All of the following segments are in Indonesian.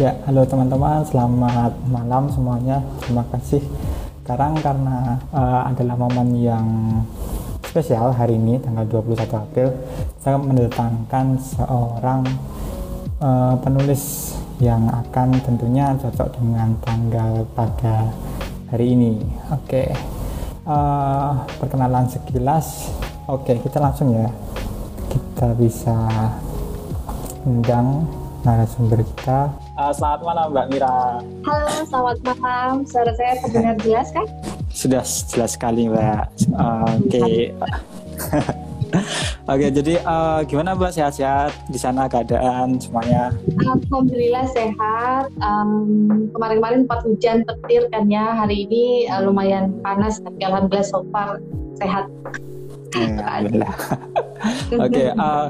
Ya, halo teman-teman, selamat malam semuanya. Terima kasih. Sekarang karena uh, adalah momen yang spesial hari ini, tanggal 21 April, saya mendatangkan seorang uh, penulis yang akan tentunya cocok dengan tanggal pada hari ini. Oke, okay. uh, perkenalan sekilas. Oke, okay, kita langsung ya. Kita bisa undang narasumber kita Uh, selamat malam Mbak Mira. Halo, selamat malam. Suara saya terdengar jelas kan? Sudah jelas sekali Mbak. Uh, Oke. Okay. Oke, okay, jadi uh, gimana Mbak sehat-sehat di sana keadaan semuanya? Alhamdulillah sehat. Um, kemarin-kemarin empat hujan petir kan ya. Hari ini uh, lumayan panas, tapi alhamdulillah so far sehat. Alhamdulillah. Oke, okay, uh,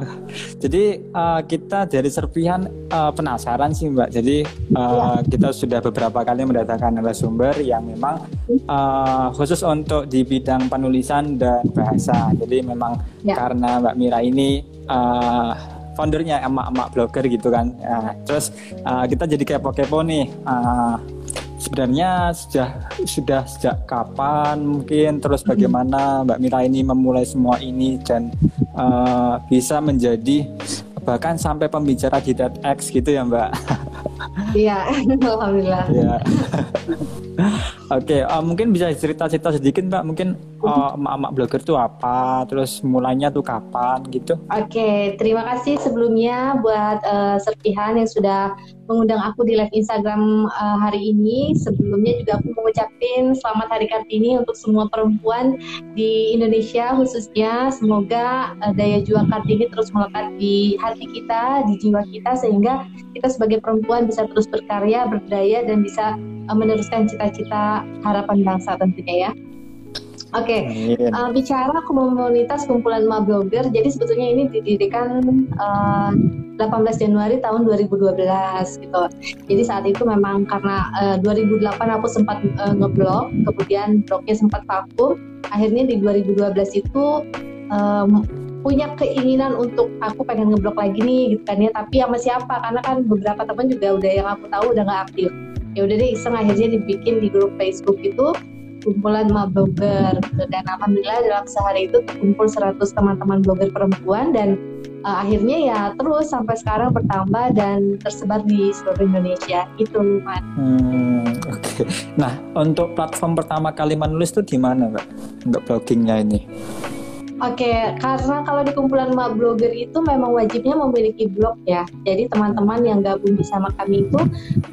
jadi uh, kita dari serpihan uh, penasaran sih Mbak. Jadi uh, kita sudah beberapa kali mendatangkan narasumber yang memang uh, khusus untuk di bidang penulisan dan bahasa. Jadi memang ya. karena Mbak Mira ini uh, foundernya emak-emak blogger gitu kan. Uh, terus uh, kita jadi kepo-kepo nih. Uh, sebenarnya sudah sudah sejak kapan mungkin terus bagaimana Mbak Mira ini memulai semua ini dan uh, bisa menjadi bahkan sampai pembicara di TEDx gitu ya Mbak. Iya, alhamdulillah. Iya. Oke, okay, uh, eh, mungkin bisa cerita-cerita sedikit Mbak, mungkin uh, emak-emak blogger itu apa, terus mulainya tuh kapan gitu? Oke, okay, terima kasih sebelumnya buat uh, Serpihan yang sudah mengundang aku di live Instagram uh, hari ini. Sebelumnya juga aku mau ucapin selamat Hari Kartini untuk semua perempuan di Indonesia khususnya. Semoga uh, daya juang Kartini terus melekat di hati kita, di jiwa kita sehingga kita sebagai perempuan bisa terus berkarya, berdaya dan bisa uh, meneruskan cita-cita harapan bangsa tentunya ya. Oke, okay. uh, bicara komunitas kumpulan ma blogger, jadi sebetulnya ini didirikan uh, 18 Januari tahun 2012 gitu. Jadi saat itu memang karena uh, 2008 aku sempat uh, ngeblog, kemudian blognya sempat vakum. Akhirnya di 2012 itu um, punya keinginan untuk aku pengen ngeblog lagi nih gitu kan ya, tapi sama siapa? Karena kan beberapa teman juga udah yang aku tahu udah nggak aktif ya udah deh iseng akhirnya dibikin di grup Facebook itu kumpulan ma blogger dan alhamdulillah dalam sehari itu kumpul 100 teman-teman blogger perempuan dan uh, akhirnya ya terus sampai sekarang bertambah dan tersebar di seluruh Indonesia itu man. Hmm, Oke. Okay. Nah untuk platform pertama kali menulis tuh di mana mbak untuk bloggingnya ini? Oke, okay, karena kalau di kumpulan mak blogger itu memang wajibnya memiliki blog ya. Jadi teman-teman yang gabung bersama kami itu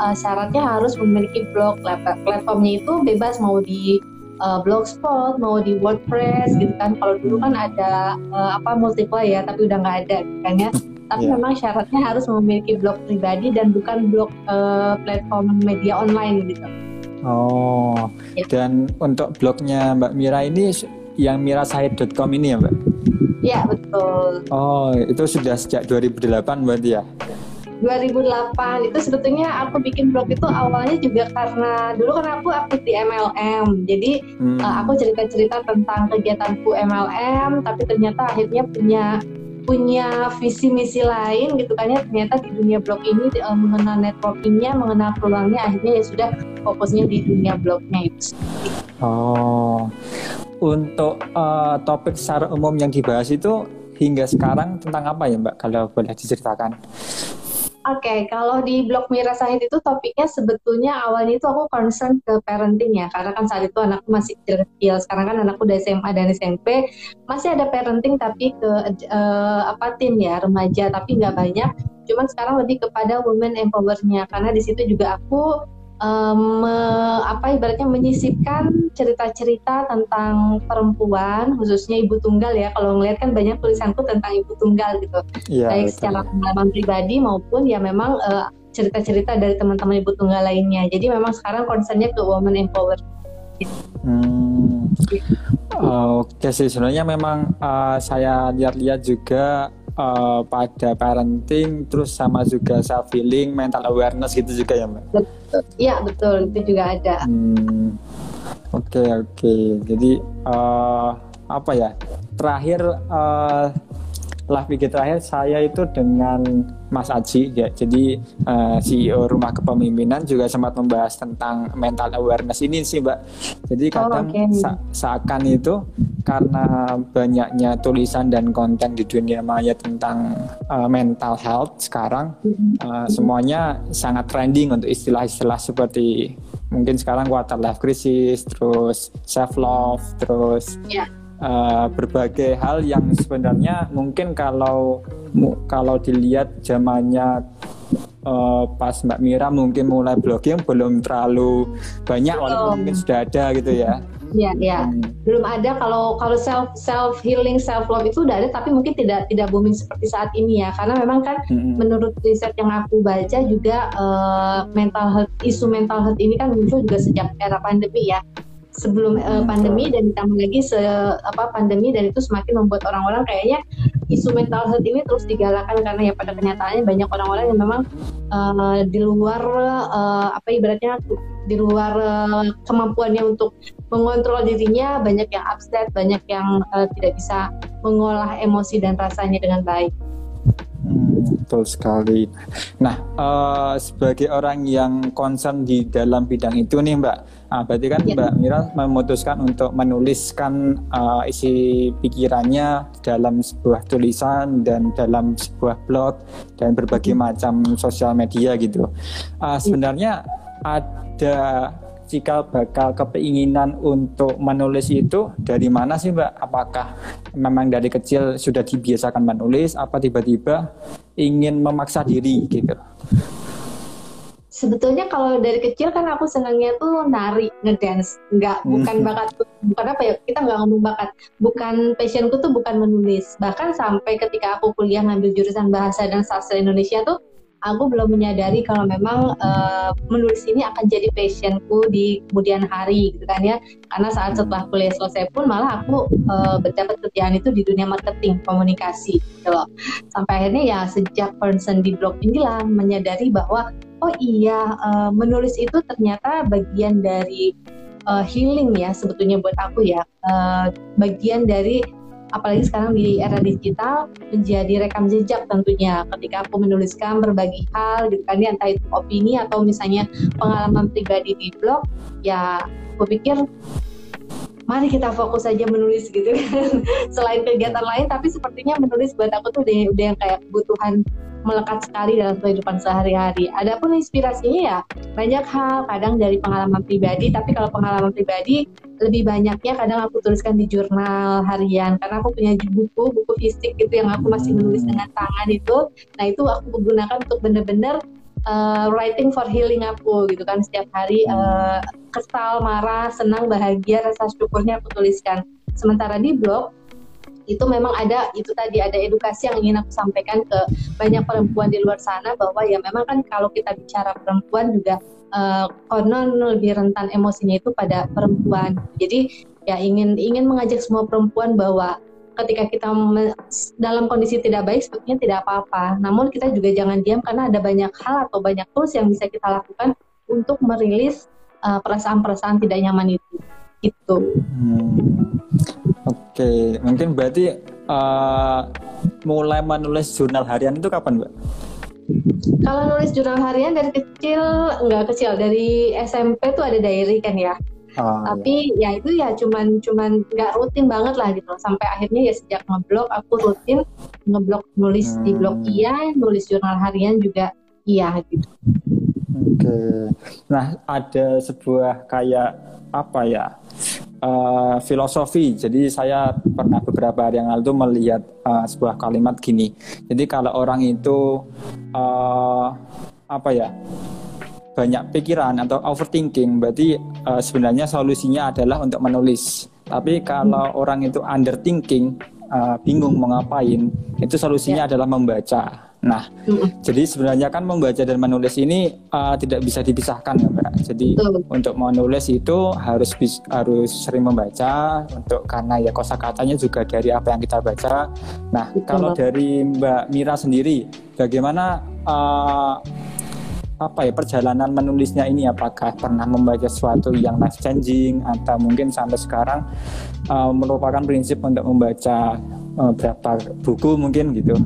uh, syaratnya harus memiliki blog. Platformnya itu bebas mau di uh, blogspot, mau di WordPress gitu kan. Kalau dulu kan ada uh, apa multiple ya, tapi udah nggak ada kan ya. Tapi yeah. memang syaratnya harus memiliki blog pribadi dan bukan blog uh, platform media online gitu. Oh, ya. dan untuk blognya Mbak Mira ini yang mirasahid.com ini ya Mbak? Iya betul. Oh itu sudah sejak 2008 berarti ya? 2008 itu sebetulnya aku bikin blog itu awalnya juga karena dulu kan aku aktif di MLM jadi hmm. uh, aku cerita-cerita tentang kegiatanku MLM tapi ternyata akhirnya punya punya visi misi lain gitu kan ya ternyata di dunia blog ini uh, mengenal networkingnya mengenal peluangnya akhirnya ya sudah fokusnya di dunia blognya itu. Oh untuk uh, topik secara umum yang dibahas itu hingga sekarang tentang apa ya Mbak kalau boleh diceritakan? Oke, okay, kalau di blog Mira Sahid itu topiknya sebetulnya awalnya itu aku concern ke parenting ya, karena kan saat itu anakku masih kecil. Sekarang kan anakku udah SMA dan SMP, masih ada parenting tapi ke uh, apa tim ya remaja, tapi nggak banyak. Cuman sekarang lebih kepada women empowernya, karena di situ juga aku um, apa ibaratnya menyisipkan cerita-cerita tentang perempuan khususnya ibu tunggal ya kalau ngeliat kan banyak tulisanku tentang ibu tunggal gitu ya, baik betul. secara pengalaman pribadi maupun ya memang uh, cerita-cerita dari teman-teman ibu tunggal lainnya jadi memang sekarang concernnya ke woman empower Hmm. Oke okay sih sebenarnya memang uh, saya lihat-lihat juga uh, pada parenting terus sama juga self healing mental awareness gitu juga ya mbak? Iya betul. Itu juga ada. Oke hmm, oke okay, okay. jadi uh, apa ya? Terakhir uh, live IG terakhir saya itu dengan Mas Aji ya. Jadi uh, CEO Rumah Kepemimpinan juga sempat membahas tentang mental awareness ini sih, Mbak. Jadi oh, kadang oh, okay. sa seakan itu karena banyaknya tulisan dan konten di dunia maya tentang uh, mental health sekarang uh, semuanya sangat trending untuk istilah-istilah seperti mungkin sekarang quarter life crisis, terus self love, terus yeah uh, berbagai hal yang sebenarnya mungkin kalau kalau dilihat zamannya uh, pas Mbak Mira mungkin mulai blogging belum terlalu banyak walaupun mungkin sudah ada gitu ya. Iya, iya. Hmm. Belum ada kalau kalau self self healing, self love itu udah ada tapi mungkin tidak tidak booming seperti saat ini ya. Karena memang kan hmm. menurut riset yang aku baca juga uh, mental health isu mental health ini kan muncul juga sejak era pandemi ya sebelum uh, pandemi dan ditambah lagi se apa pandemi dan itu semakin membuat orang-orang kayaknya isu mental health ini terus digalakan karena ya pada kenyataannya banyak orang-orang yang memang uh, di luar uh, apa ibaratnya di luar uh, kemampuannya untuk mengontrol dirinya banyak yang upset banyak yang uh, tidak bisa mengolah emosi dan rasanya dengan baik. Hmm, betul sekali. Nah, uh, sebagai orang yang concern di dalam bidang itu nih, Mbak, uh, berarti kan ya. Mbak Mira memutuskan untuk menuliskan uh, isi pikirannya dalam sebuah tulisan dan dalam sebuah blog dan berbagai hmm. macam sosial media gitu. Uh, sebenarnya ada jika bakal keinginan untuk menulis itu dari mana sih Mbak? Apakah memang dari kecil sudah dibiasakan menulis apa tiba-tiba ingin memaksa diri gitu? Sebetulnya kalau dari kecil kan aku senangnya tuh nari, ngedance, nggak hmm. bukan bakat bukan apa ya kita nggak ngomong bakat, bukan passionku tuh bukan menulis. Bahkan sampai ketika aku kuliah ngambil jurusan bahasa dan sastra Indonesia tuh aku belum menyadari kalau memang uh, menulis ini akan jadi passionku di kemudian hari gitu kan ya. Karena saat setelah kuliah selesai pun malah aku uh, mendapat kerjaan itu di dunia marketing komunikasi gitu loh. Sampai akhirnya ya sejak person di blog inilah menyadari bahwa oh iya uh, menulis itu ternyata bagian dari uh, healing ya sebetulnya buat aku ya. Uh, bagian dari apalagi sekarang di era digital menjadi rekam jejak tentunya. Ketika aku menuliskan berbagi hal gitu kan entah itu opini atau misalnya pengalaman pribadi di blog ya aku pikir mari kita fokus saja menulis gitu kan. Selain kegiatan lain tapi sepertinya menulis buat aku tuh udah, udah yang kayak kebutuhan melekat sekali dalam kehidupan sehari-hari. Adapun inspirasinya ya banyak hal, kadang dari pengalaman pribadi, tapi kalau pengalaman pribadi lebih banyaknya kadang aku tuliskan di jurnal harian karena aku punya buku, buku fisik gitu yang aku masih menulis dengan tangan itu. Nah itu aku gunakan untuk bener-bener uh, writing for healing aku gitu kan setiap hari uh, kesal, marah, senang, bahagia, rasa syukurnya aku tuliskan. Sementara di blog itu memang ada itu tadi ada edukasi yang ingin aku sampaikan ke banyak perempuan di luar sana bahwa ya memang kan kalau kita bicara perempuan juga uh, konon lebih rentan emosinya itu pada perempuan. Jadi ya ingin ingin mengajak semua perempuan bahwa ketika kita dalam kondisi tidak baik sebetulnya tidak apa-apa. Namun kita juga jangan diam karena ada banyak hal atau banyak tools yang bisa kita lakukan untuk merilis eh, perasaan-perasaan uh, tidak nyaman itu. Itu. Hmm. Oke, mungkin berarti uh, mulai menulis jurnal harian itu kapan, Mbak? Kalau nulis jurnal harian dari kecil, enggak kecil, dari SMP tuh ada diary kan ya. Oh, Tapi iya. ya itu ya cuman cuman nggak rutin banget lah gitu. Sampai akhirnya ya sejak ngeblog aku rutin ngeblog nulis hmm. di blog iya, nulis jurnal harian juga iya gitu. Oke. Okay. Nah, ada sebuah kayak apa ya? Uh, filosofi. Jadi saya pernah beberapa hari yang lalu melihat uh, sebuah kalimat gini. Jadi kalau orang itu uh, apa ya banyak pikiran atau overthinking, berarti uh, sebenarnya solusinya adalah untuk menulis. Tapi kalau hmm. orang itu underthinking, uh, bingung mau ngapain, itu solusinya ya. adalah membaca. Nah, mm. jadi sebenarnya kan membaca dan menulis ini uh, tidak bisa dipisahkan ya, Mbak. Jadi mm. untuk menulis itu harus harus sering membaca untuk karena ya kosakatanya juga dari apa yang kita baca. Nah, Betul. kalau dari Mbak Mira sendiri, bagaimana uh, apa ya perjalanan menulisnya ini? Apakah pernah membaca sesuatu yang life changing atau mungkin sampai sekarang uh, merupakan prinsip untuk membaca uh, berapa buku mungkin gitu?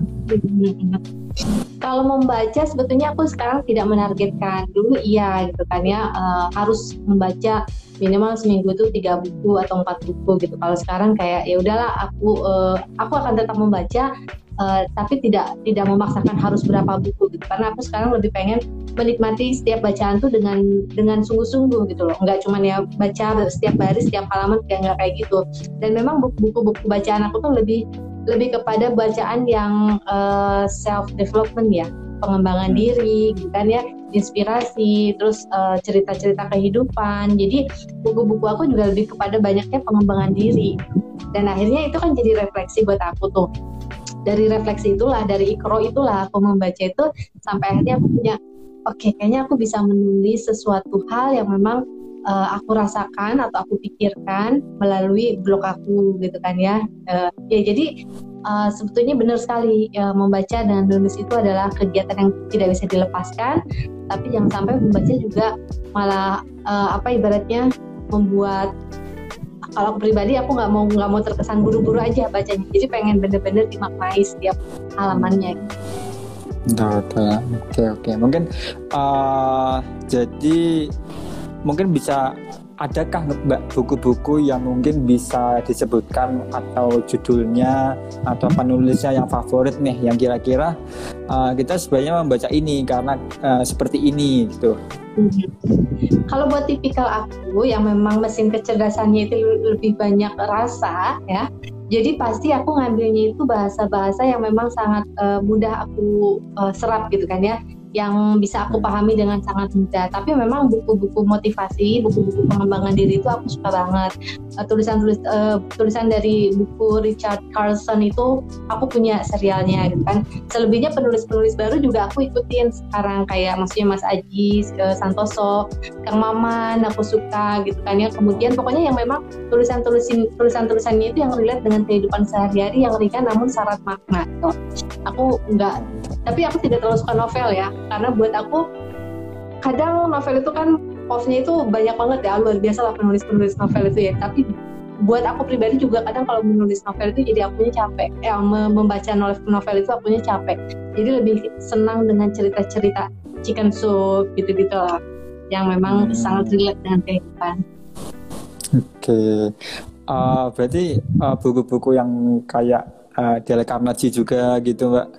Kalau membaca sebetulnya aku sekarang tidak menargetkan dulu iya gitu kan ya uh, harus membaca minimal seminggu itu tiga buku atau empat buku gitu. Kalau sekarang kayak ya udahlah aku uh, aku akan tetap membaca uh, tapi tidak tidak memaksakan harus berapa buku gitu. Karena aku sekarang lebih pengen menikmati setiap bacaan tuh dengan dengan sungguh-sungguh gitu loh. Nggak cuma ya baca setiap hari setiap halaman kayak nggak kayak gitu. Dan memang buku-buku bacaan aku tuh lebih lebih kepada bacaan yang uh, self development ya pengembangan hmm. diri gitu kan ya inspirasi terus uh, cerita-cerita kehidupan. Jadi buku-buku aku juga lebih kepada banyaknya pengembangan diri. Dan akhirnya itu kan jadi refleksi buat aku tuh. Dari refleksi itulah dari ikro itulah aku membaca itu sampai akhirnya aku punya oke okay, kayaknya aku bisa menulis sesuatu hal yang memang uh, aku rasakan atau aku pikirkan melalui blog aku gitu kan ya. Uh, ya jadi uh, sebetulnya benar sekali uh, membaca dan menulis itu adalah kegiatan yang tidak bisa dilepaskan tapi jangan sampai membaca juga malah uh, apa ibaratnya membuat kalau pribadi aku nggak mau nggak mau terkesan buru-buru aja bacanya. Jadi pengen bener-bener dimaknai setiap halamannya. Betul, oke oke. Mungkin uh, jadi mungkin bisa adakah mbak buku-buku yang mungkin bisa disebutkan atau judulnya atau penulisnya yang favorit nih yang kira-kira uh, kita sebenarnya membaca ini karena uh, seperti ini gitu. Mm-hmm. Kalau buat tipikal aku yang memang mesin kecerdasannya itu lebih banyak rasa ya, jadi pasti aku ngambilnya itu bahasa-bahasa yang memang sangat uh, mudah aku uh, serap gitu kan ya yang bisa aku pahami dengan sangat mudah. Tapi memang buku-buku motivasi, buku-buku pengembangan diri itu aku suka banget. Uh, tulisan tulis uh, tulisan dari buku Richard Carlson itu aku punya serialnya gitu kan. Selebihnya penulis-penulis baru juga aku ikutin sekarang kayak maksudnya Mas Aji uh, Santoso, Kang Maman aku suka gitu kan ya. Kemudian pokoknya yang memang tulisan-tulisan tulisan-tulisannya itu yang relate dengan kehidupan sehari-hari yang ringan namun syarat makna. Tuh. Aku enggak tapi aku tidak terlalu suka novel ya karena buat aku kadang novel itu kan postnya itu banyak banget ya luar biasa lah penulis penulis novel itu ya tapi buat aku pribadi juga kadang kalau menulis novel itu jadi akunya capek ya membaca novel novel itu akunya capek jadi lebih senang dengan cerita-cerita chicken soup gitu-gitu lah yang memang hmm. sangat relate dengan kehidupan oke okay. uh, berarti uh, buku-buku yang kayak uh, Carnegie juga gitu mbak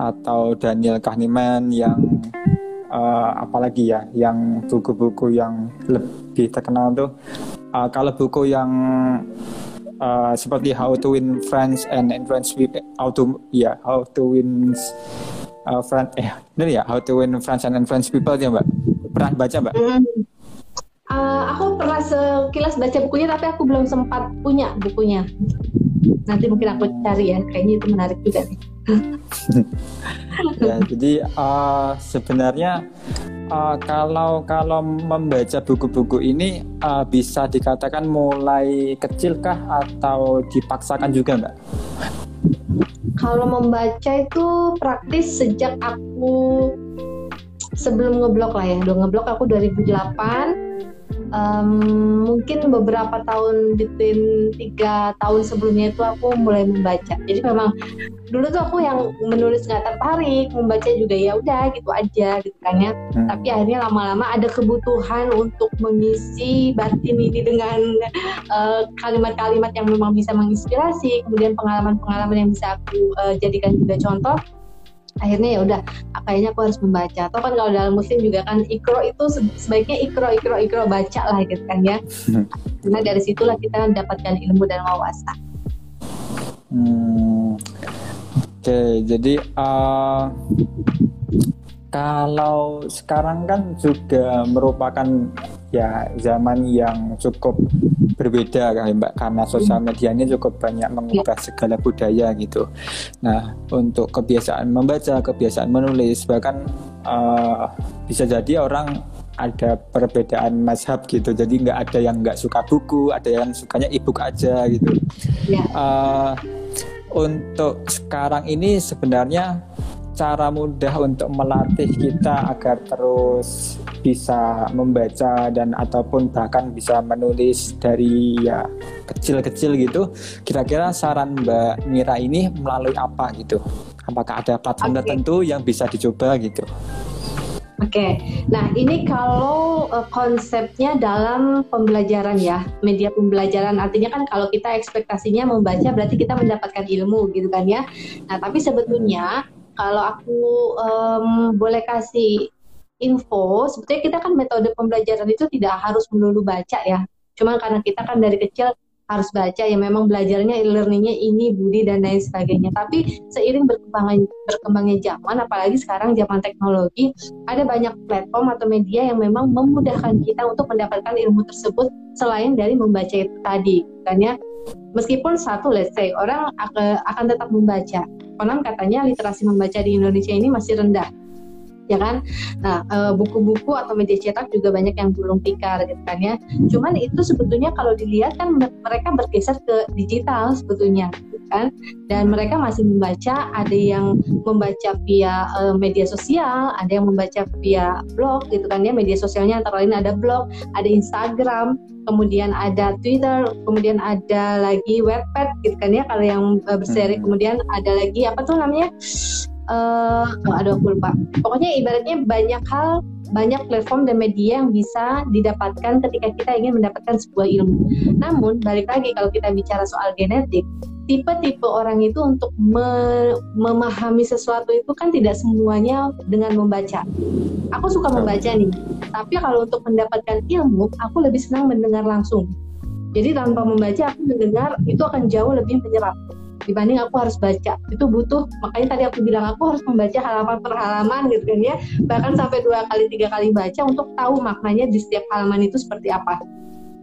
atau Daniel Kahneman yang uh, apalagi ya yang buku-buku yang lebih terkenal tuh. Uh, kalau buku yang uh, seperti How to Win Friends and Influence People How to ya yeah, How to Win uh, friend eh ini ya? How to Win Friends and Influence People ya mbak? Pernah baca mbak? Uh, aku pernah sekilas baca bukunya tapi aku belum sempat punya bukunya. Nanti mungkin aku cari ya kayaknya itu menarik juga nih ya, jadi uh, sebenarnya uh, kalau kalau membaca buku-buku ini uh, bisa dikatakan mulai kecilkah atau dipaksakan juga mbak? Kalau membaca itu praktis sejak aku sebelum ngeblok lah ya. Udah ngeblok aku 2008 um, mungkin beberapa tahun between tiga tahun sebelumnya itu aku mulai membaca. Jadi memang dulu tuh aku yang menulis nggak tertarik membaca juga ya udah gitu aja gitu kan ya. Hmm. tapi akhirnya lama-lama ada kebutuhan untuk mengisi batin ini dengan uh, kalimat-kalimat uh, yang memang bisa menginspirasi kemudian pengalaman-pengalaman yang bisa aku uh, jadikan juga contoh akhirnya ya udah kayaknya aku harus membaca atau kan kalau dalam muslim juga kan ikro itu sebaiknya ikro ikro ikro baca lah gitu kan ya hmm. karena dari situlah kita mendapatkan ilmu dan wawasan hmm. oke okay, jadi uh, kalau sekarang kan juga merupakan ya zaman yang cukup berbeda kan Mbak karena sosial media ini cukup banyak mengubah ya. segala budaya gitu. Nah untuk kebiasaan membaca, kebiasaan menulis bahkan uh, bisa jadi orang ada perbedaan mazhab gitu jadi nggak ada yang nggak suka buku ada yang sukanya ebook aja gitu uh, untuk sekarang ini sebenarnya cara mudah untuk melatih kita agar terus bisa membaca dan ataupun bahkan bisa menulis dari ya kecil-kecil gitu. Kira-kira saran Mbak Mira ini melalui apa gitu? Apakah ada platform okay. tertentu yang bisa dicoba gitu? Oke, okay. nah ini kalau uh, konsepnya dalam pembelajaran ya, media pembelajaran artinya kan kalau kita ekspektasinya membaca berarti kita mendapatkan ilmu gitu kan ya. Nah tapi sebetulnya kalau aku um, boleh kasih info, sebetulnya kita kan metode pembelajaran itu tidak harus melulu baca ya. Cuma karena kita kan dari kecil harus baca ya memang belajarnya e-learningnya ini budi dan lain sebagainya tapi seiring berkembangnya berkembangnya zaman apalagi sekarang zaman teknologi ada banyak platform atau media yang memang memudahkan kita untuk mendapatkan ilmu tersebut selain dari membaca itu tadi kan ya meskipun satu let's say orang akan tetap membaca. Konon katanya literasi membaca di Indonesia ini masih rendah. Ya kan? Nah eh, buku-buku atau media cetak juga banyak yang belum tikar gitu kan ya. Cuman itu sebetulnya kalau dilihat kan mereka bergeser ke digital sebetulnya kan? Dan mereka masih membaca ada yang membaca via uh, media sosial ada yang membaca via blog gitu kan ya media sosialnya antara lain ada blog ada Instagram kemudian ada Twitter kemudian ada lagi webpad gitu kan ya kalau yang uh, berseri. Hmm. kemudian ada lagi apa tuh namanya uh, aduh aku lupa pokoknya ibaratnya banyak hal banyak platform dan media yang bisa didapatkan ketika kita ingin mendapatkan sebuah ilmu. Namun balik lagi kalau kita bicara soal genetik, tipe-tipe orang itu untuk me memahami sesuatu itu kan tidak semuanya dengan membaca. Aku suka membaca nih, tapi kalau untuk mendapatkan ilmu, aku lebih senang mendengar langsung. Jadi tanpa membaca aku mendengar itu akan jauh lebih menyerap dibanding aku harus baca. Itu butuh makanya tadi aku bilang aku harus membaca halaman per halaman gitu kan ya. Bahkan sampai dua kali tiga kali baca untuk tahu maknanya di setiap halaman itu seperti apa.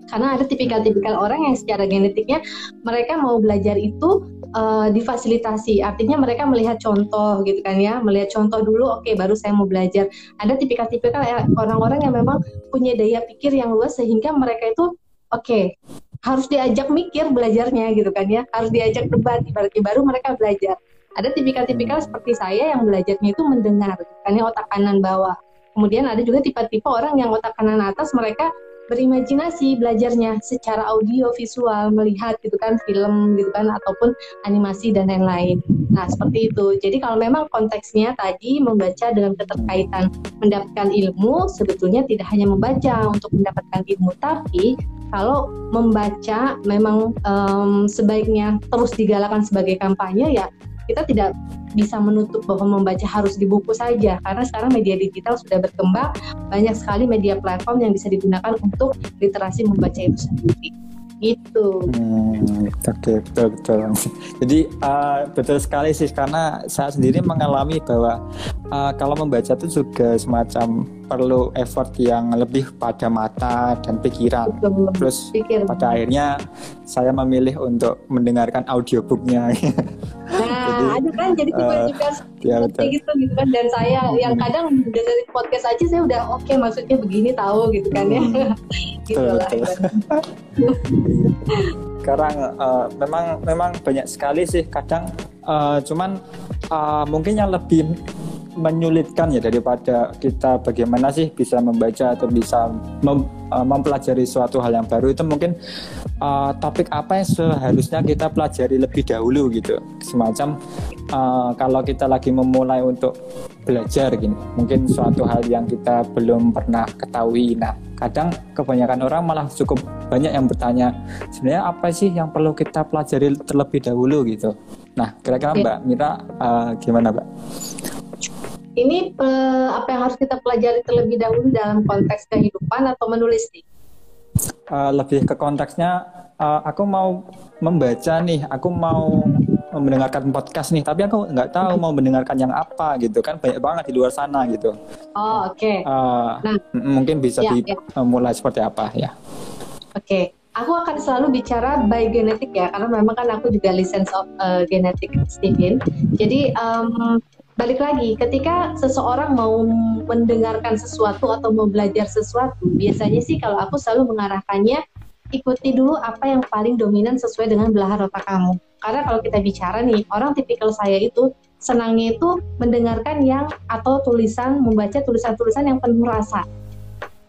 Karena ada tipikal-tipikal orang yang secara genetiknya mereka mau belajar itu uh, difasilitasi. Artinya mereka melihat contoh gitu kan ya. Melihat contoh dulu oke okay, baru saya mau belajar. Ada tipikal-tipikal orang-orang yang memang punya daya pikir yang luas sehingga mereka itu oke okay, harus diajak mikir belajarnya gitu kan ya. Harus diajak debat. Berarti baru mereka belajar. Ada tipikal-tipikal seperti saya yang belajarnya itu mendengar gitu kan ya otak kanan bawah. Kemudian ada juga tipe-tipe orang yang otak kanan atas mereka berimajinasi belajarnya secara audio visual melihat gitu kan film gitu kan ataupun animasi dan lain-lain. Nah seperti itu. Jadi kalau memang konteksnya tadi membaca dengan keterkaitan mendapatkan ilmu sebetulnya tidak hanya membaca untuk mendapatkan ilmu tapi kalau membaca memang um, sebaiknya terus digalakan sebagai kampanye ya kita tidak bisa menutup bahwa membaca harus di buku saja karena sekarang media digital sudah berkembang banyak sekali media platform yang bisa digunakan untuk literasi membaca itu sendiri gitu. Hmm, oke okay, betul betul. Jadi uh, betul sekali sih karena saya sendiri mengalami bahwa uh, kalau membaca itu juga semacam perlu effort yang lebih pada mata dan pikiran. Betul, Terus pikir. pada akhirnya saya memilih untuk mendengarkan audiobooknya. Nah, ada kan jadi tiba uh, juga ya, gitu gitu kan dan saya hmm. yang kadang dari podcast aja saya udah oke okay, maksudnya begini tahu gitu kan ya. Hmm. gitu betul, lah. Betul. Sekarang uh, memang memang banyak sekali sih kadang uh, cuman uh, mungkin yang lebih menyulitkan ya daripada kita bagaimana sih bisa membaca atau bisa mem, uh, mempelajari suatu hal yang baru. Itu mungkin uh, topik apa yang seharusnya kita pelajari lebih dahulu gitu. Semacam uh, kalau kita lagi memulai untuk belajar gini mungkin suatu hal yang kita belum pernah ketahui. Nah kadang kebanyakan orang malah cukup banyak yang bertanya sebenarnya apa sih yang perlu kita pelajari terlebih dahulu? gitu. Nah kira-kira Mbak Mira uh, gimana Mbak? Ini uh, apa yang harus kita pelajari terlebih dahulu dalam konteks kehidupan atau menulis nih? Uh, lebih ke konteksnya, uh, aku mau membaca nih, aku mau mendengarkan podcast nih, tapi aku nggak tahu mau mendengarkan yang apa gitu kan banyak banget di luar sana gitu. Oh oke. Okay. Uh, nah, mungkin bisa ya, dimulai ya. seperti apa ya? Oke. Okay aku akan selalu bicara by genetik ya karena memang kan aku juga license of uh, genetic Stephen. Jadi um, balik lagi ketika seseorang mau mendengarkan sesuatu atau mau belajar sesuatu biasanya sih kalau aku selalu mengarahkannya ikuti dulu apa yang paling dominan sesuai dengan belahan otak kamu. Karena kalau kita bicara nih orang tipikal saya itu senangnya itu mendengarkan yang atau tulisan membaca tulisan-tulisan yang penuh rasa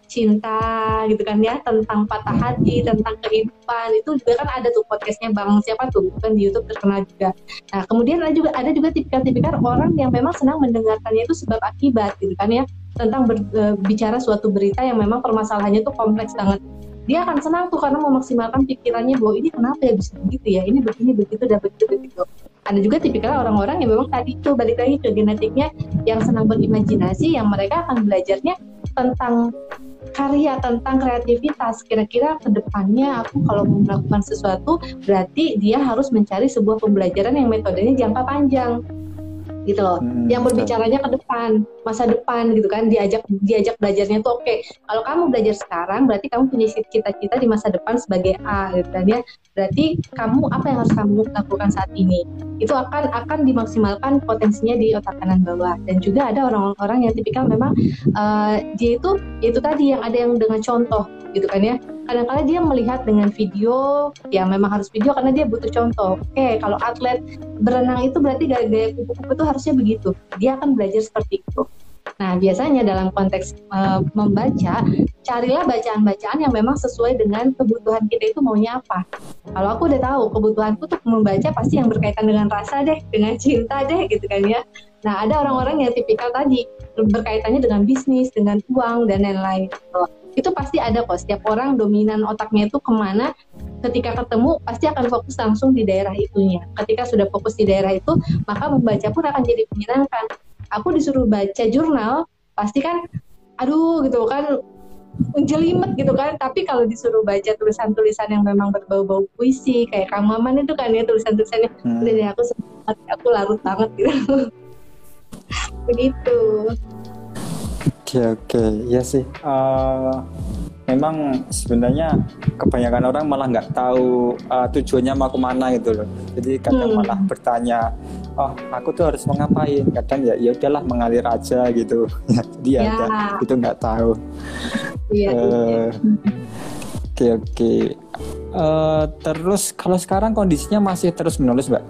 cinta gitu kan ya tentang patah hati tentang kehidupan itu juga kan ada tuh podcastnya bang siapa tuh kan di YouTube terkenal juga. Nah kemudian ada juga ada juga tipikal-tipikal orang yang memang senang mendengarkannya itu sebab akibat gitu kan ya tentang berbicara e, suatu berita yang memang permasalahannya itu kompleks banget. Dia akan senang tuh karena memaksimalkan pikirannya bahwa ini kenapa ya bisa begitu ya ini begini begitu dan begitu begitu. Ada juga tipikal orang-orang yang memang tadi itu balik lagi ke genetiknya yang senang berimajinasi yang mereka akan belajarnya tentang karya tentang kreativitas. Kira-kira ke depannya aku kalau melakukan sesuatu berarti dia harus mencari sebuah pembelajaran yang metodenya jangka panjang gitu loh. Hmm, yang berbicaranya ke depan masa depan gitu kan diajak diajak belajarnya tuh oke okay. kalau kamu belajar sekarang berarti kamu punya cita-cita di masa depan sebagai A gitu kan ya. Berarti kamu apa yang harus kamu lakukan saat ini? Itu akan akan dimaksimalkan potensinya di otak kanan bawah. Dan juga ada orang-orang yang tipikal memang uh, dia itu itu tadi yang ada yang dengan contoh gitu kan ya kadang-kadang dia melihat dengan video ya memang harus video karena dia butuh contoh oke kalau atlet berenang itu berarti gaya-gaya kupu-kupu itu harusnya begitu dia akan belajar seperti itu Nah, biasanya dalam konteks uh, membaca, carilah bacaan-bacaan yang memang sesuai dengan kebutuhan kita itu maunya apa. Kalau aku udah tahu kebutuhanku tuh membaca pasti yang berkaitan dengan rasa deh, dengan cinta deh gitu kan ya. Nah, ada orang-orang yang tipikal tadi berkaitannya dengan bisnis, dengan uang dan lain-lain. Itu pasti ada kok. Setiap orang dominan otaknya itu ke mana ketika ketemu pasti akan fokus langsung di daerah itunya. Ketika sudah fokus di daerah itu, maka membaca pun akan jadi menyenangkan aku disuruh baca jurnal pasti kan aduh gitu kan jelimet gitu kan tapi kalau disuruh baca tulisan-tulisan yang memang berbau-bau puisi kayak Kang Maman itu kan ya tulisan-tulisannya hmm. udah deh aku aku larut banget gitu begitu oke oke ya sih uh, memang sebenarnya kebanyakan orang malah nggak tahu uh, tujuannya mau ke mana gitu loh. Jadi kadang hmm. malah bertanya, oh aku tuh harus mengapain? Kadang ya ya udahlah mengalir aja gitu. Dia ya. ada itu nggak tahu. Iya. Uh, oke oke. Uh, terus kalau sekarang kondisinya masih terus menulis, mbak?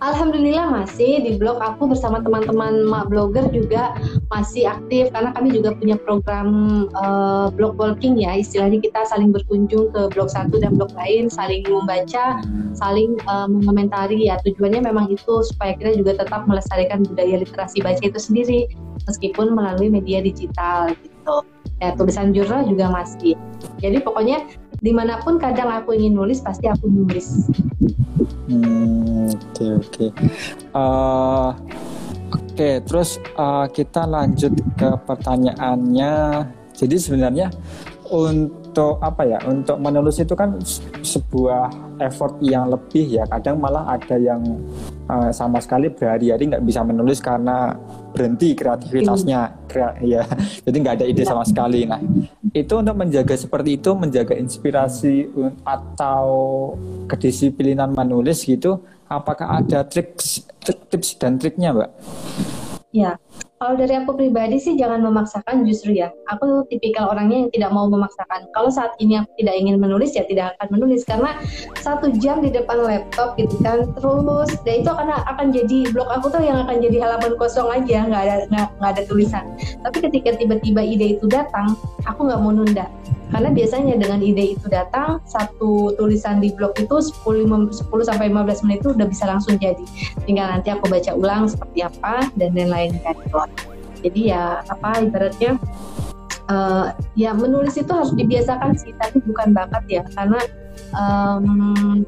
Alhamdulillah masih di blog aku bersama teman-teman mak blogger juga masih aktif karena kami juga punya program uh, blog walking ya. Istilahnya kita saling berkunjung ke blog satu dan blog lain saling membaca saling uh, mengomentari ya. Tujuannya memang itu supaya kita juga tetap melestarikan budaya literasi baca itu sendiri meskipun melalui media digital gitu. Ya tulisan jurnal juga masih. Jadi pokoknya di mana pun kadang aku ingin nulis pasti aku nulis. Hmm, oke oke. Eh, oke terus uh, kita lanjut ke pertanyaannya. Jadi sebenarnya untuk apa ya untuk menulis itu kan sebuah effort yang lebih ya. Kadang malah ada yang uh, sama sekali berhari-hari nggak bisa menulis karena berhenti kreativitasnya. Krea ya jadi nggak ada ide sama sekali. Nah itu untuk menjaga seperti itu menjaga inspirasi atau kedisiplinan menulis gitu apakah ada trik tips dan triknya mbak? Ya, kalau dari aku pribadi sih jangan memaksakan justru ya. Aku tipikal orangnya yang tidak mau memaksakan. Kalau saat ini aku tidak ingin menulis ya tidak akan menulis karena satu jam di depan laptop gitu kan terus dan itu akan akan jadi blog aku tuh yang akan jadi halaman kosong aja nggak ada nggak ada tulisan. Tapi ketika tiba-tiba ide itu datang, aku nggak mau nunda karena biasanya dengan ide itu datang satu tulisan di blog itu 10, 10 sampai 15 menit itu udah bisa langsung jadi tinggal nanti aku baca ulang seperti apa dan lain-lain kan jadi ya apa ibaratnya uh, ya menulis itu harus dibiasakan sih tapi bukan bakat ya. Karena um,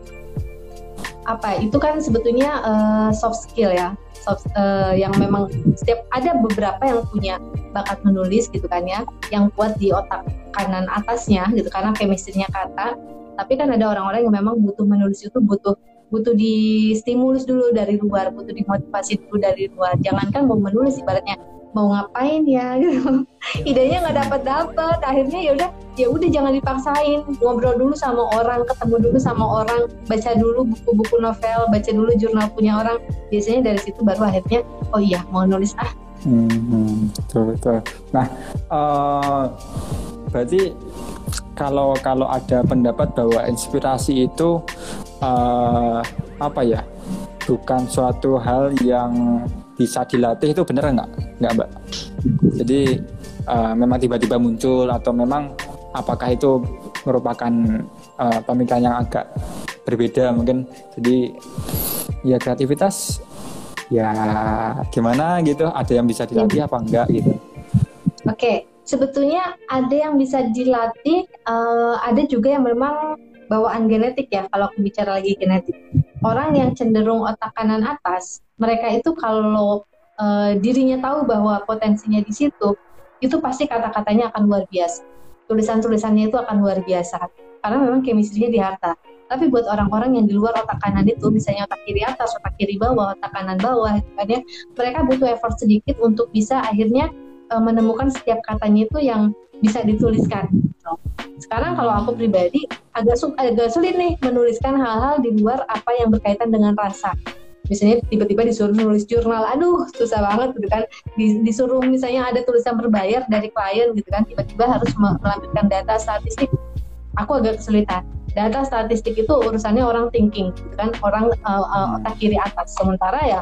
apa itu kan sebetulnya uh, soft skill ya. Soft, uh, yang memang setiap ada beberapa yang punya bakat menulis gitu kan ya yang kuat di otak kanan atasnya gitu karena chemistry-nya kata. Tapi kan ada orang-orang yang memang butuh menulis itu butuh butuh di stimulus dulu dari luar butuh dimotivasi dulu dari luar. Jangankan mau menulis ibaratnya mau ngapain ya gitu. Idenya nggak dapat dapat akhirnya ya udah ya udah jangan dipaksain. Ngobrol dulu sama orang ketemu dulu sama orang baca dulu buku-buku novel baca dulu jurnal punya orang. Biasanya dari situ baru akhirnya oh iya mau nulis ah. Hmm, betul nah uh, berarti kalau kalau ada pendapat bahwa inspirasi itu uh, apa ya bukan suatu hal yang bisa dilatih itu bener nggak? Nggak mbak? Jadi uh, memang tiba-tiba muncul atau memang apakah itu merupakan uh, pemikiran yang agak berbeda mungkin? Jadi ya kreativitas ya gimana gitu? Ada yang bisa dilatih apa enggak gitu? Oke okay. sebetulnya ada yang bisa dilatih uh, ada juga yang memang bawaan genetik ya kalau aku bicara lagi genetik. Orang yang cenderung otak kanan atas mereka itu kalau uh, dirinya tahu bahwa potensinya di situ itu pasti kata-katanya akan luar biasa tulisan-tulisannya itu akan luar biasa. Karena memang chemistry-nya di harta. Tapi buat orang-orang yang di luar otak kanan itu misalnya otak kiri atas otak kiri bawah otak kanan bawah gitu kan ya mereka butuh effort sedikit untuk bisa akhirnya uh, menemukan setiap katanya itu yang bisa dituliskan gitu. sekarang kalau aku pribadi agak agak sulit nih menuliskan hal-hal di luar apa yang berkaitan dengan rasa misalnya tiba-tiba disuruh nulis jurnal aduh susah banget gitu kan. Disuruh misalnya ada tulisan berbayar dari klien gitu kan tiba-tiba harus melampirkan data statistik. Aku agak kesulitan. Data statistik itu urusannya orang thinking gitu kan orang uh, uh, otak kiri atas. Sementara ya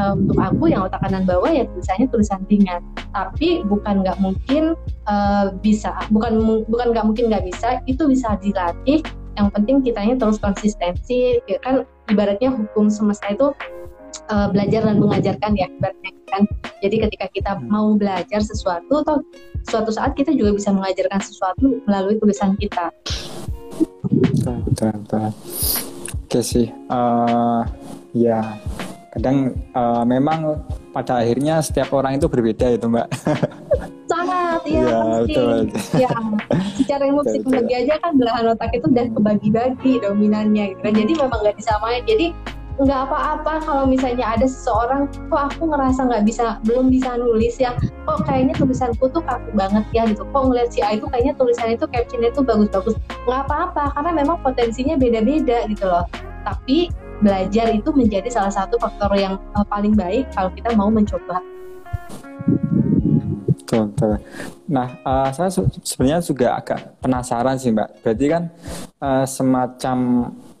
uh, untuk aku yang otak kanan bawah ya tulisannya tulisan ringan. Tapi bukan nggak mungkin uh, bisa bukan bukan nggak mungkin nggak bisa itu bisa dilatih yang penting kitanya terus konsistensi ya kan? Ibaratnya hukum semesta itu uh, belajar dan mengajarkan ya ibaratnya kan? Jadi ketika kita hmm. mau belajar sesuatu atau suatu saat kita juga bisa mengajarkan sesuatu melalui tulisan kita. Betul betul betul. Oke sih uh, ya kadang uh, memang pada akhirnya setiap orang itu berbeda itu mbak sangat ya, betul ya secara ilmu psikologi aja kan belahan otak itu udah kebagi-bagi dominannya gitu kan. Jadi memang nggak disamain jadi nggak apa-apa kalau misalnya ada seseorang kok aku ngerasa nggak bisa belum bisa nulis ya? Kok kayaknya tulisanku tuh kaku banget ya? Gitu. Kok ngeliat si A itu kayaknya tulisannya itu captionnya itu bagus-bagus. Nggak apa-apa karena memang potensinya beda-beda gitu loh. Tapi belajar itu menjadi salah satu faktor yang uh, paling baik kalau kita mau mencoba Betul, betul. Nah, uh, saya sebenarnya juga agak penasaran sih, Mbak. Berarti kan uh, semacam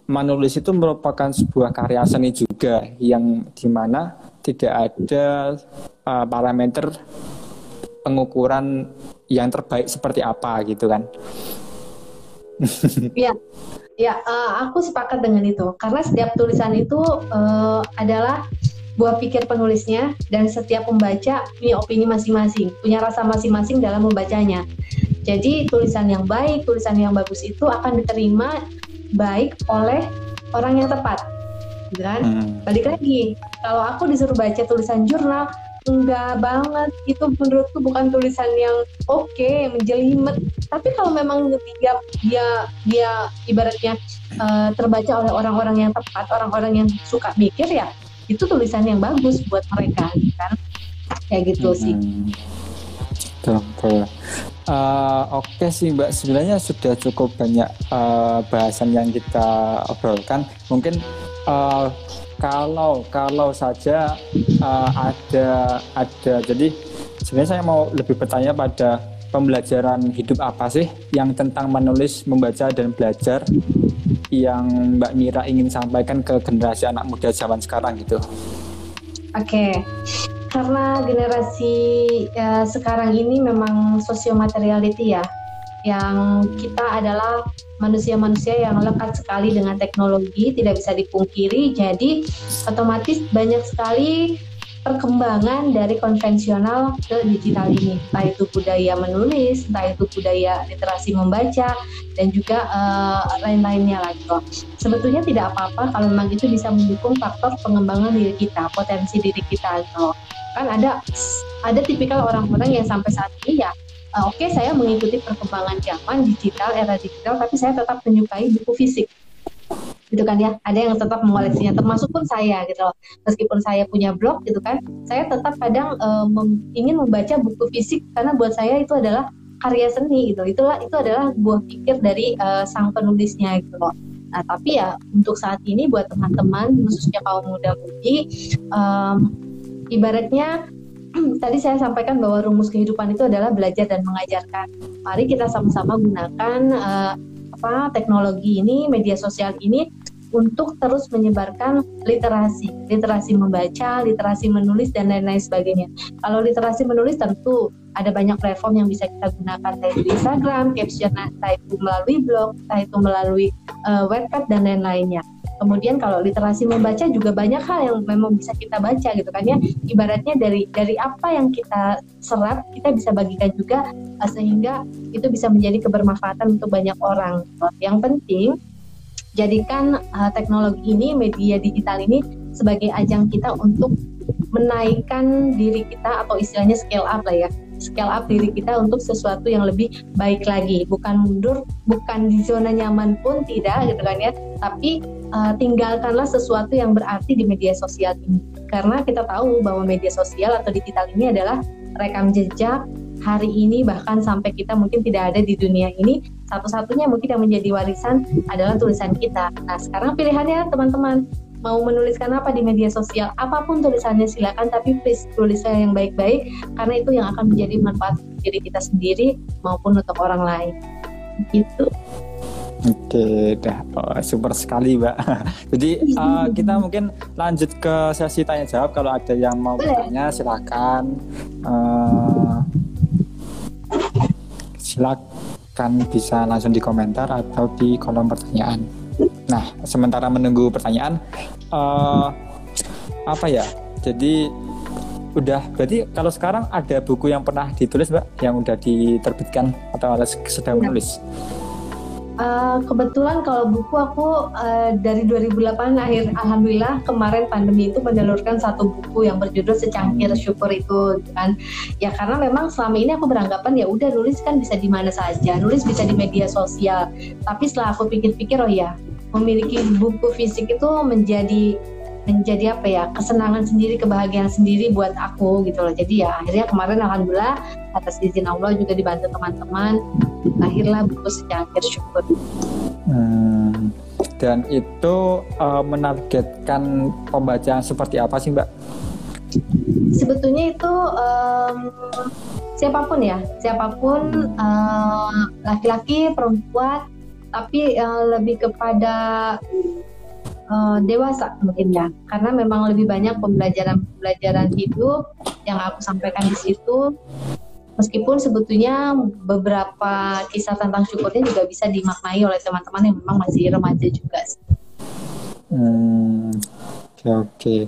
menulis itu merupakan sebuah karya seni juga yang di mana tidak ada uh, parameter pengukuran yang terbaik seperti apa gitu kan? Iya, ya uh, aku sepakat dengan itu karena setiap tulisan itu uh, adalah buah pikir penulisnya dan setiap pembaca punya opini masing-masing, punya rasa masing-masing dalam membacanya. Jadi tulisan yang baik, tulisan yang bagus itu akan diterima baik oleh orang yang tepat gitu kan hmm. balik lagi kalau aku disuruh baca tulisan jurnal enggak banget itu menurutku bukan tulisan yang oke okay, menjelimet tapi kalau memang dia dia dia ibaratnya uh, terbaca oleh orang-orang yang tepat orang-orang yang suka mikir ya itu tulisan yang bagus buat mereka kan? Kayak gitu hmm. sih betul, Uh, Oke okay sih Mbak, sebenarnya sudah cukup banyak uh, bahasan yang kita obrolkan. Mungkin uh, kalau kalau saja uh, ada ada. Jadi sebenarnya saya mau lebih bertanya pada pembelajaran hidup apa sih yang tentang menulis, membaca dan belajar yang Mbak Mira ingin sampaikan ke generasi anak muda zaman sekarang gitu. Oke. Okay karena generasi ya, sekarang ini memang sosiomateriality ya, yang kita adalah manusia-manusia yang lekat sekali dengan teknologi, tidak bisa dipungkiri. Jadi otomatis banyak sekali perkembangan dari konvensional ke digital ini, entah itu budaya menulis, entah itu budaya literasi membaca, dan juga uh, lain-lainnya lagi kok. Sebetulnya tidak apa-apa kalau memang itu bisa mendukung faktor pengembangan diri kita, potensi diri kita gitu kan ada ada tipikal orang-orang yang sampai saat ini ya uh, oke okay, saya mengikuti perkembangan zaman digital era digital tapi saya tetap menyukai buku fisik gitu kan ya. Ada yang tetap mengoleksinya termasuk pun saya gitu loh. Meskipun saya punya blog gitu kan saya tetap kadang uh, mem ingin membaca buku fisik karena buat saya itu adalah karya seni gitu. Itulah itu adalah buah pikir dari uh, sang penulisnya gitu loh. Nah tapi ya untuk saat ini buat teman-teman khususnya kaum muda mudi um, ibaratnya tadi saya sampaikan bahwa rumus kehidupan itu adalah belajar dan mengajarkan. Mari kita sama-sama gunakan uh, apa teknologi ini, media sosial ini untuk terus menyebarkan literasi, literasi membaca, literasi menulis dan lain-lain sebagainya. Kalau literasi menulis tentu ada banyak platform yang bisa kita gunakan, entah Instagram, caption, entah itu melalui blog, entah itu melalui uh, webpad dan lain-lainnya. Kemudian kalau literasi membaca juga banyak hal yang memang bisa kita baca gitu kan ya. Ibaratnya dari dari apa yang kita serap kita bisa bagikan juga uh, sehingga itu bisa menjadi kebermanfaatan untuk banyak orang. Yang penting jadikan uh, teknologi ini media digital ini sebagai ajang kita untuk menaikkan diri kita atau istilahnya scale up lah ya. Scale up diri kita untuk sesuatu yang lebih baik lagi. Bukan mundur bukan di zona nyaman pun tidak gitu kan ya. Tapi uh, tinggalkanlah sesuatu yang berarti di media sosial ini. Karena kita tahu bahwa media sosial atau digital ini adalah rekam jejak hari ini bahkan sampai kita mungkin tidak ada di dunia ini satu-satunya mungkin yang menjadi warisan adalah tulisan kita. Nah sekarang pilihannya teman-teman mau menuliskan apa di media sosial? Apa pun tulisannya silakan tapi please tulisnya yang baik-baik karena itu yang akan menjadi manfaat diri kita sendiri maupun untuk orang lain. Gitu. Oke, dah. Oh, super sekali, Mbak. Jadi uh, kita mungkin lanjut ke sesi tanya jawab. Kalau ada yang mau bertanya, silakan. Uh, silakan bisa langsung di komentar atau di kolom pertanyaan. Nah, sementara menunggu pertanyaan, uh, apa ya? Jadi udah berarti kalau sekarang ada buku yang pernah ditulis mbak yang udah diterbitkan atau sedang iya. menulis? Uh, kebetulan kalau buku aku uh, dari 2008 akhir alhamdulillah kemarin pandemi itu menelurkan satu buku yang berjudul secangkir syukur itu kan. Ya karena memang selama ini aku beranggapan ya udah nulis kan bisa di mana saja nulis bisa di media sosial. Tapi setelah aku pikir-pikir oh ya memiliki buku fisik itu menjadi menjadi apa ya kesenangan sendiri kebahagiaan sendiri buat aku gitu loh. Jadi ya akhirnya kemarin alhamdulillah atas izin Allah juga dibantu teman-teman lahirlah buku secangkir syukur. Hmm, dan itu uh, menargetkan pembacaan seperti apa sih mbak? Sebetulnya itu um, siapa pun ya siapa pun uh, laki-laki perempuan tapi uh, lebih kepada uh, dewasa mungkin ya. Karena memang lebih banyak pembelajaran-pembelajaran hidup yang aku sampaikan di situ meskipun sebetulnya beberapa kisah tentang syukurnya juga bisa dimaknai oleh teman-teman yang memang masih remaja juga Hmm, oke okay, Okay.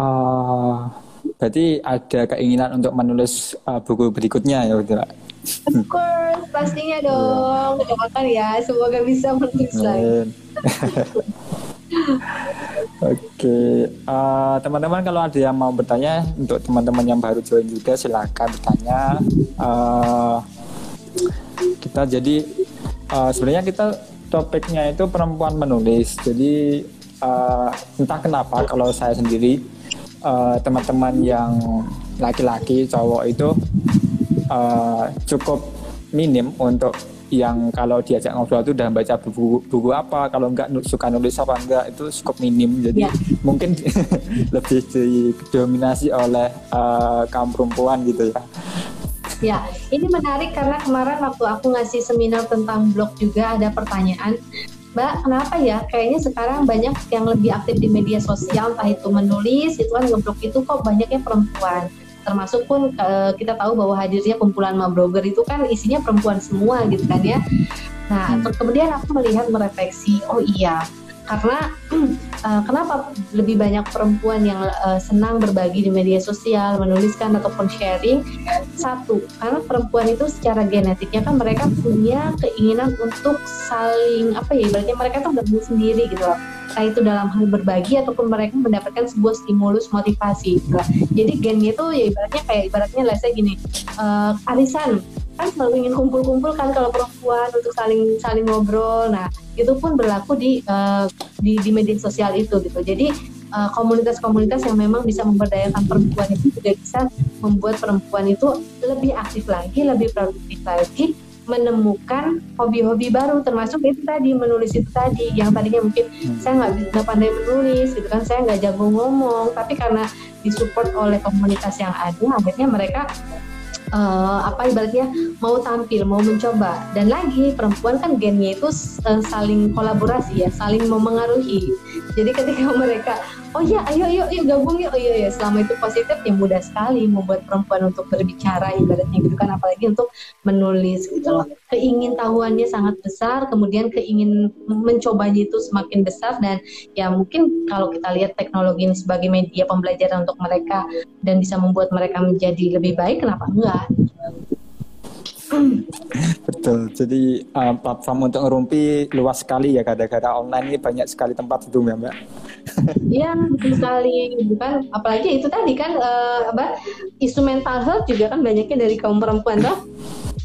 Uh, berarti ada keinginan untuk menulis uh, buku berikutnya ya, Pak? Of course, pastinya dong. Doakan ya, semoga bisa menulis lagi. Oke, uh, teman-teman kalau ada yang mau bertanya untuk teman-teman yang baru join juga silakan bertanya. Uh, kita jadi uh, sebenarnya kita topiknya itu perempuan menulis. Jadi uh, entah kenapa kalau saya sendiri teman-teman uh, yang laki-laki cowok itu uh, cukup minim untuk yang kalau diajak ngobrol itu udah baca buku buku apa kalau enggak suka nulis apa enggak itu cukup minim jadi ya. mungkin lebih didominasi oleh uh, kaum perempuan gitu ya ya ini menarik karena kemarin waktu aku ngasih seminar tentang blog juga ada pertanyaan Mbak, kenapa ya? Kayaknya sekarang banyak yang lebih aktif di media sosial, entah itu menulis, itu kan ngeblog itu kok banyaknya perempuan termasuk pun uh, kita tahu bahwa hadirnya kumpulan blogger itu kan isinya perempuan semua gitu kan ya. Nah, hmm. kemudian aku melihat merefleksi, oh iya, karena uh, kenapa lebih banyak perempuan yang uh, senang berbagi di media sosial, menuliskan ataupun sharing? Satu, karena perempuan itu secara genetiknya kan mereka punya keinginan untuk saling apa ya, ibaratnya mereka tuh nggak sendiri gitu loh. Entah itu dalam hal berbagi ataupun mereka mendapatkan sebuah stimulus motivasi. Gitu Jadi gennya itu ya ibaratnya kayak ibaratnya let's gini, uh, arisan kan selalu ingin kumpul-kumpul kan kalau perempuan untuk saling saling ngobrol. Nah, itu pun berlaku di uh, di, di media sosial itu gitu. Jadi eh, komunitas-komunitas uh, yang memang bisa memberdayakan perempuan itu juga bisa membuat perempuan itu lebih aktif lagi, lebih produktif lagi, menemukan hobi-hobi baru termasuk itu tadi menulis itu tadi yang tadinya mungkin hmm. saya nggak bisa pandai menulis gitu kan saya nggak jago ngomong tapi karena disupport oleh komunitas yang ada akhirnya mereka uh, apa ibaratnya mau tampil, mau mencoba. Dan lagi perempuan kan gennya itu uh, saling kolaborasi ya, saling memengaruhi. Jadi ketika mereka oh ya ayo yuk yuk gabung yuk. Oh iya ya selama itu positif ya mudah sekali membuat perempuan untuk berbicara ibaratnya gitu kan. Apalagi untuk menulis gitu loh. Keingin tahuannya sangat besar kemudian keingin mencobanya itu semakin besar. Dan ya mungkin kalau kita lihat teknologi ini sebagai media pembelajaran untuk mereka dan bisa membuat mereka menjadi lebih baik kenapa enggak? Betul. Jadi uh, platform untuk ngerumpi luas sekali ya. Gara-gara online ini banyak sekali tempat itu ya Mbak. Iya betul sekali. Bukan apalagi itu tadi kan uh, apa isu mental health juga kan banyaknya dari kaum perempuan toh.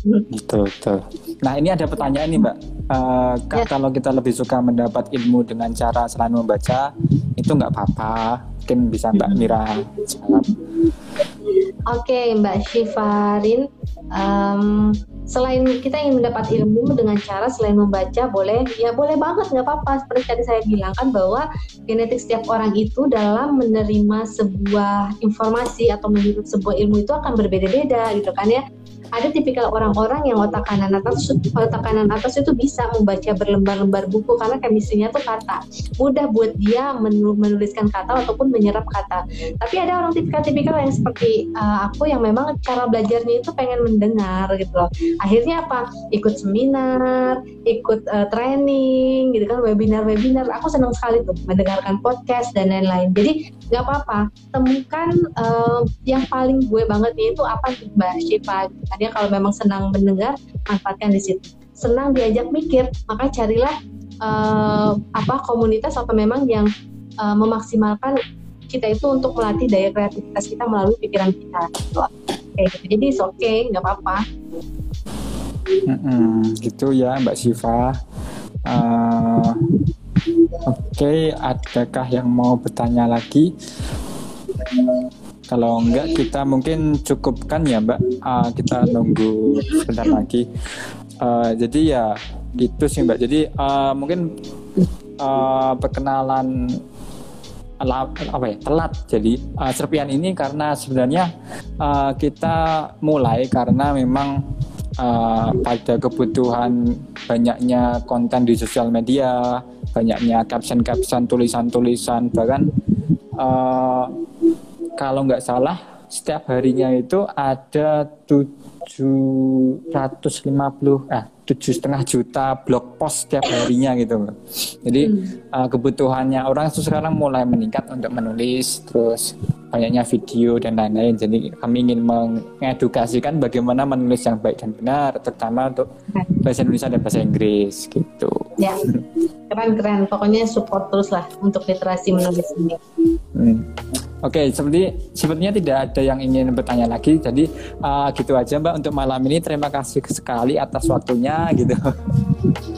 Betul betul. Nah ini ada pertanyaan nih Mbak. Uh, ya. Kalau kita lebih suka mendapat ilmu dengan cara selain membaca itu nggak apa-apa. Mungkin bisa Mbak Mira jawab. Oke okay, Mbak Syifarin um, selain kita ingin mendapat ilmu dengan cara selain membaca boleh ya boleh banget nggak apa-apa. Seperti tadi saya bilang kan bahwa genetik setiap orang itu dalam menerima sebuah informasi atau menghirup sebuah ilmu itu akan berbeda-beda gitu kan ya ada tipikal orang-orang yang otak kanan atas otak kanan atas itu bisa membaca berlembar-lembar buku karena kemisinya tuh kata. Mudah buat dia menuliskan kata ataupun menyerap kata. Tapi ada orang tipikal-tipikal yang seperti uh, aku yang memang cara belajarnya itu pengen mendengar gitu loh. Akhirnya apa? Ikut seminar ikut uh, training gitu kan webinar-webinar. Aku senang sekali tuh mendengarkan podcast dan lain-lain. Jadi nggak apa-apa. Temukan uh, yang paling gue banget itu apa mbak Syifa dia kalau memang senang mendengar manfaatkan di situ. Senang diajak mikir maka carilah uh, apa komunitas atau memang yang uh, memaksimalkan kita itu untuk melatih daya kreativitas kita melalui pikiran kita. Kayak gitu jadi oke okay nggak apa-apa. Mm-hmm, gitu ya Mbak Siva. Uh, Oke, okay, adakah yang mau bertanya lagi? Kalau enggak kita mungkin cukupkan ya Mbak. Uh, kita nunggu sebentar lagi. Uh, jadi ya gitu sih Mbak. Jadi uh, mungkin uh, perkenalan apa ya telat jadi uh, serpian ini karena sebenarnya uh, kita mulai karena memang uh, pada kebutuhan banyaknya konten di sosial media banyaknya caption-caption tulisan-tulisan bahkan uh, kalau nggak salah setiap harinya itu ada 750 eh tujuh setengah juta blog post setiap harinya gitu jadi hmm. uh, kebutuhannya orang itu sekarang mulai meningkat untuk menulis terus banyaknya video dan lain-lain. Jadi kami ingin mengedukasikan bagaimana menulis yang baik dan benar terutama untuk bahasa Indonesia dan bahasa Inggris gitu. Ya. Keren keren. Pokoknya support terus lah untuk literasi menulis ini. Hmm. Oke, okay, seperti sepertinya tidak ada yang ingin bertanya lagi. Jadi uh, gitu aja Mbak untuk malam ini. Terima kasih sekali atas waktunya gitu.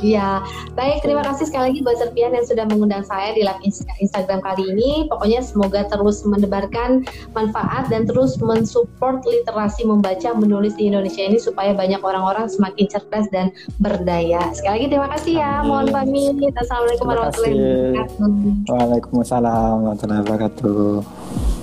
Iya, baik terima kasih sekali lagi buat Serpian yang sudah mengundang saya di live Instagram kali ini. Pokoknya semoga terus mendebarkan manfaat dan terus mensupport literasi membaca menulis di Indonesia ini supaya banyak orang-orang semakin cerdas dan berdaya. Sekali lagi terima kasih ya. Mohon pamit. Assalamualaikum warahmatullahi wabarakatuh. Waalaikumsalam warahmatullahi wabarakatuh. Thank you.